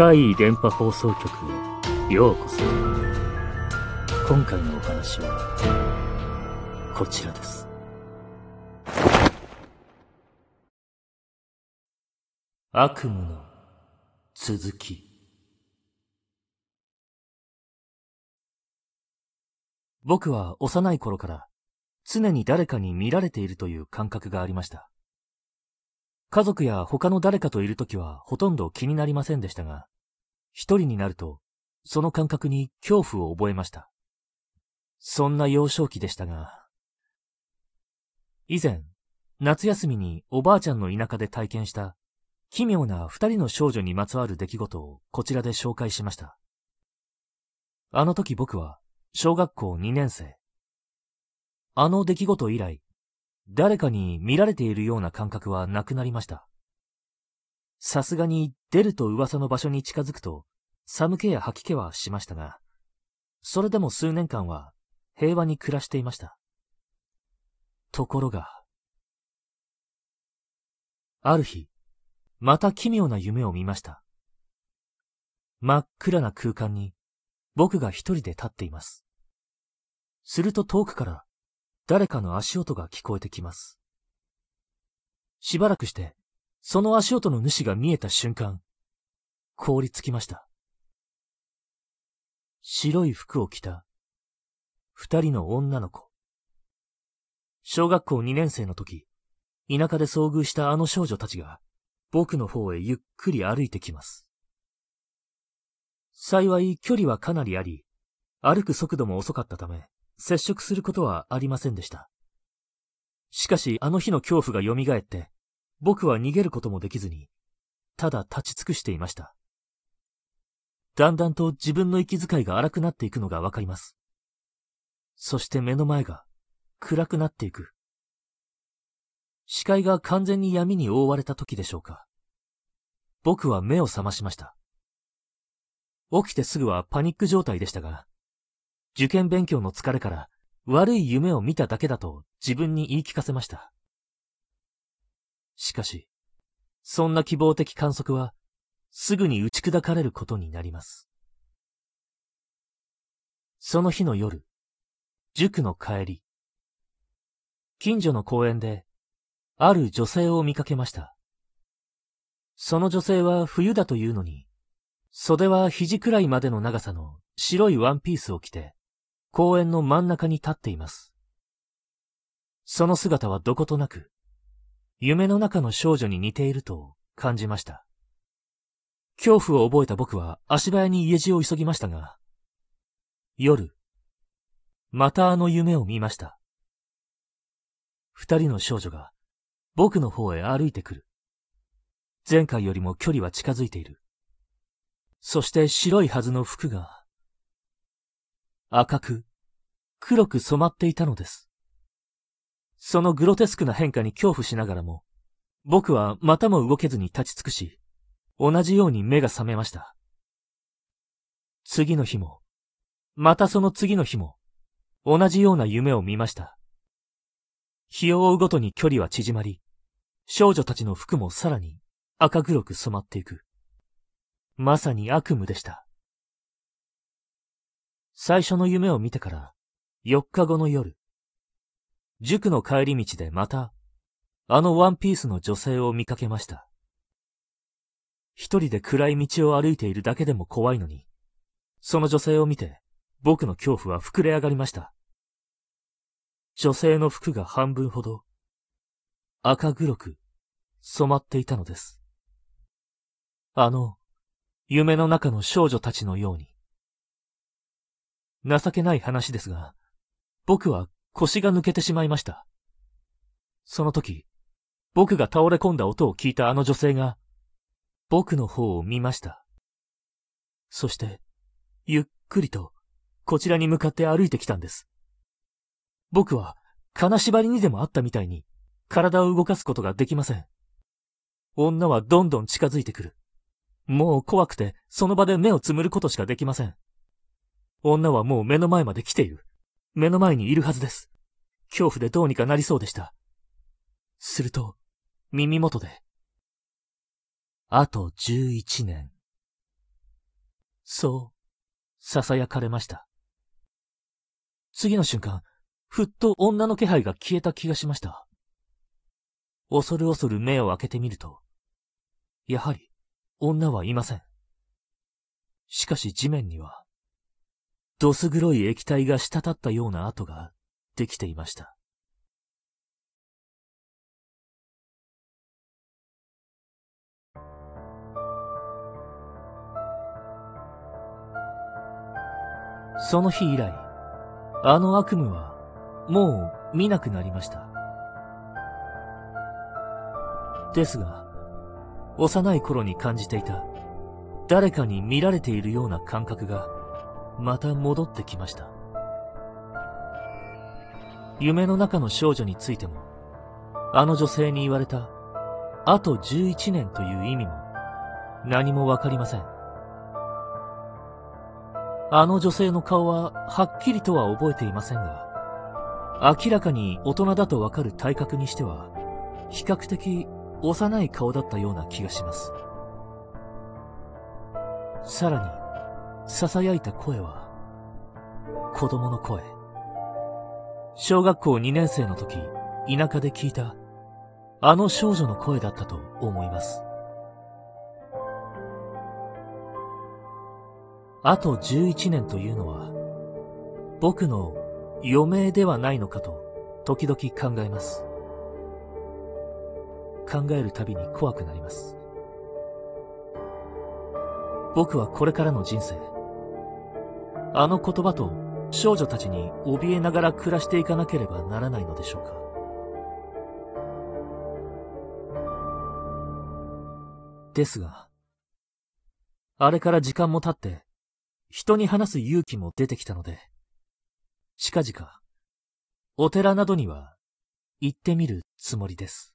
怪異電波放送局へようこそ。今回のお話は、こちらです。悪夢の続き。僕は幼い頃から常に誰かに見られているという感覚がありました。家族や他の誰かといるときはほとんど気になりませんでしたが、一人になると、その感覚に恐怖を覚えました。そんな幼少期でしたが、以前、夏休みにおばあちゃんの田舎で体験した奇妙な二人の少女にまつわる出来事をこちらで紹介しました。あの時僕は小学校2年生。あの出来事以来、誰かに見られているような感覚はなくなりました。さすがに出ると噂の場所に近づくと寒気や吐き気はしましたが、それでも数年間は平和に暮らしていました。ところが、ある日、また奇妙な夢を見ました。真っ暗な空間に僕が一人で立っています。すると遠くから誰かの足音が聞こえてきます。しばらくして、その足音の主が見えた瞬間、凍りつきました。白い服を着た二人の女の子。小学校2年生の時、田舎で遭遇したあの少女たちが僕の方へゆっくり歩いてきます。幸い距離はかなりあり、歩く速度も遅かったため、接触することはありませんでした。しかしあの日の恐怖が蘇って、僕は逃げることもできずに、ただ立ち尽くしていました。だんだんと自分の息遣いが荒くなっていくのがわかります。そして目の前が暗くなっていく。視界が完全に闇に覆われた時でしょうか。僕は目を覚ましました。起きてすぐはパニック状態でしたが、受験勉強の疲れから悪い夢を見ただけだと自分に言い聞かせました。しかし、そんな希望的観測はすぐに打ち砕かれることになります。その日の夜、塾の帰り、近所の公園である女性を見かけました。その女性は冬だというのに、袖は肘くらいまでの長さの白いワンピースを着て、公園の真ん中に立っています。その姿はどことなく、夢の中の少女に似ていると感じました。恐怖を覚えた僕は足早に家路を急ぎましたが、夜、またあの夢を見ました。二人の少女が僕の方へ歩いてくる。前回よりも距離は近づいている。そして白いはずの服が、赤く、黒く染まっていたのです。そのグロテスクな変化に恐怖しながらも、僕はまたも動けずに立ち尽くし、同じように目が覚めました。次の日も、またその次の日も、同じような夢を見ました。日を追うごとに距離は縮まり、少女たちの服もさらに赤黒く染まっていく。まさに悪夢でした。最初の夢を見てから4日後の夜、塾の帰り道でまた、あのワンピースの女性を見かけました。一人で暗い道を歩いているだけでも怖いのに、その女性を見て僕の恐怖は膨れ上がりました。女性の服が半分ほど赤黒く染まっていたのです。あの、夢の中の少女たちのように。情けない話ですが、僕は腰が抜けてしまいました。その時、僕が倒れ込んだ音を聞いたあの女性が、僕の方を見ました。そして、ゆっくりと、こちらに向かって歩いてきたんです。僕は、金縛りにでもあったみたいに、体を動かすことができません。女はどんどん近づいてくる。もう怖くて、その場で目をつむることしかできません。女はもう目の前まで来ている。目の前にいるはずです。恐怖でどうにかなりそうでした。すると、耳元で、あと11年、そう、囁かれました。次の瞬間、ふっと女の気配が消えた気がしました。恐る恐る目を開けてみると、やはり女はいません。しかし地面には、どす黒い液体が滴ったような跡ができていました。その日以来、あの悪夢はもう見なくなりました。ですが、幼い頃に感じていた誰かに見られているような感覚がまた戻ってきました。夢の中の少女についても、あの女性に言われた、あと11年という意味も何もわかりません。あの女性の顔ははっきりとは覚えていませんが、明らかに大人だとわかる体格にしては、比較的幼い顔だったような気がします。さらに、囁いた声は、子供の声。小学校2年生の時、田舎で聞いた、あの少女の声だったと思います。あと11年というのは、僕の余命ではないのかと、時々考えます。考えるたびに怖くなります。僕はこれからの人生、あの言葉と少女たちに怯えながら暮らしていかなければならないのでしょうか。ですが、あれから時間も経って、人に話す勇気も出てきたので、近々、お寺などには行ってみるつもりです。